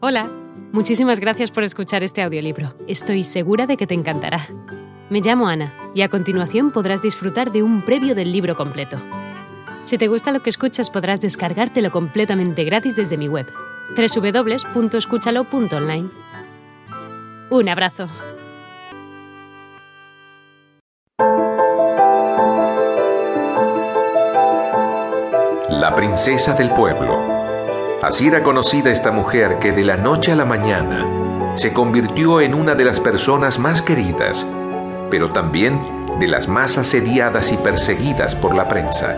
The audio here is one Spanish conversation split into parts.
Hola, muchísimas gracias por escuchar este audiolibro. Estoy segura de que te encantará. Me llamo Ana y a continuación podrás disfrutar de un previo del libro completo. Si te gusta lo que escuchas podrás descargártelo completamente gratis desde mi web, www.escúchalo.online. Un abrazo. La princesa del pueblo Así era conocida esta mujer que de la noche a la mañana se convirtió en una de las personas más queridas, pero también de las más asediadas y perseguidas por la prensa.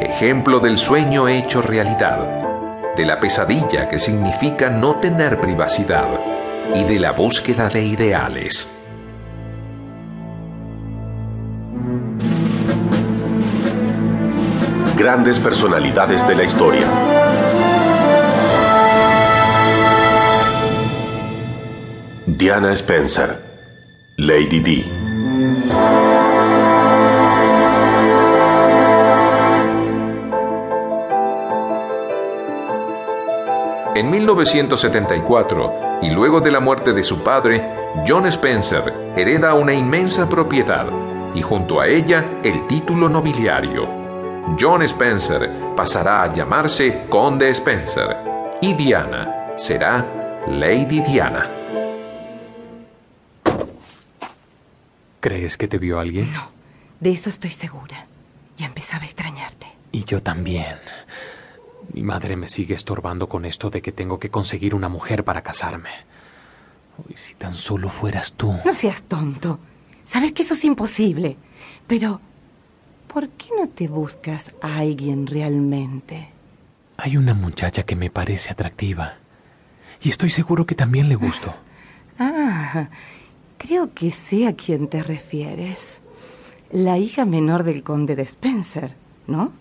Ejemplo del sueño hecho realidad, de la pesadilla que significa no tener privacidad y de la búsqueda de ideales. Grandes personalidades de la historia. Diana Spencer, Lady D. En 1974, y luego de la muerte de su padre, John Spencer hereda una inmensa propiedad y junto a ella el título nobiliario. John Spencer pasará a llamarse Conde Spencer y Diana será Lady Diana. ¿Crees que te vio alguien? No, de eso estoy segura. Ya empezaba a extrañarte. Y yo también. Mi madre me sigue estorbando con esto de que tengo que conseguir una mujer para casarme. Y si tan solo fueras tú. No seas tonto. Sabes que eso es imposible. Pero, ¿por qué no te buscas a alguien realmente? Hay una muchacha que me parece atractiva. Y estoy seguro que también le gusto. Ah, Creo que sé a quién te refieres. La hija menor del conde de Spencer, ¿no?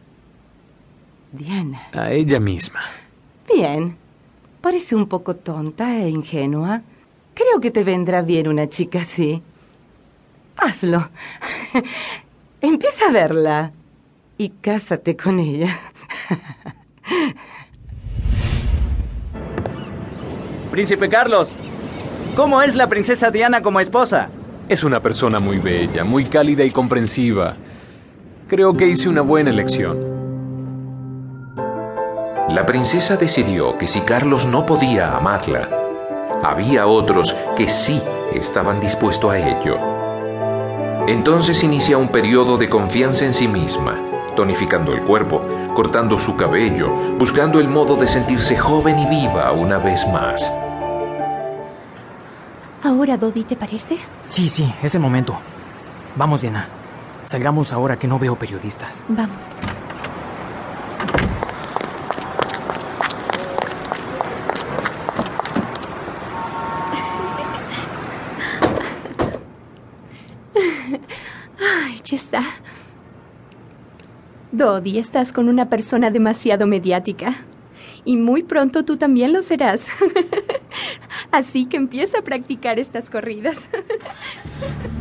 Diana. A ella misma. Bien. Parece un poco tonta e ingenua. Creo que te vendrá bien una chica así. Hazlo. Empieza a verla y cásate con ella. Príncipe Carlos, ¿Cómo es la princesa Diana como esposa? Es una persona muy bella, muy cálida y comprensiva. Creo que hice una buena elección. La princesa decidió que si Carlos no podía amarla, había otros que sí estaban dispuestos a ello. Entonces inicia un periodo de confianza en sí misma, tonificando el cuerpo, cortando su cabello, buscando el modo de sentirse joven y viva una vez más. Ahora, Dodi, ¿te parece? Sí, sí, es el momento. Vamos, Diana. Salgamos ahora que no veo periodistas. Vamos. Ay, ya está. Dodi, estás con una persona demasiado mediática. Y muy pronto tú también lo serás. Así que empieza a practicar estas corridas.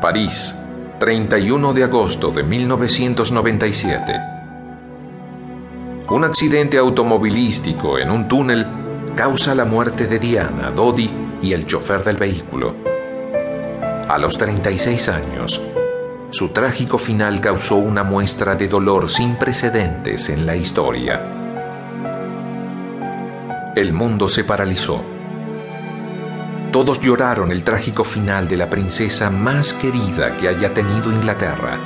París, 31 de agosto de 1997. Un accidente automovilístico en un túnel causa la muerte de Diana, Dodi y el chofer del vehículo. A los 36 años, su trágico final causó una muestra de dolor sin precedentes en la historia. El mundo se paralizó todos lloraron el trágico final de la princesa más querida que haya tenido Inglaterra.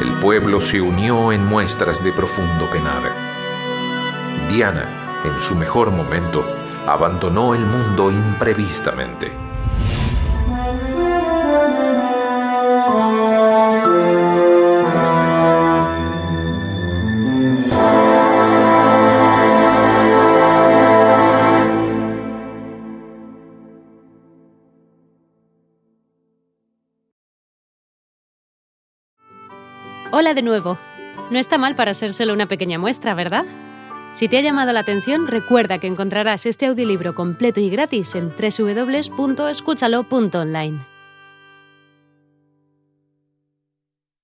El pueblo se unió en muestras de profundo penar. Diana, en su mejor momento, abandonó el mundo imprevistamente. Hola de nuevo. No está mal para ser solo una pequeña muestra, ¿verdad? Si te ha llamado la atención, recuerda que encontrarás este audiolibro completo y gratis en www.escúchalo.online.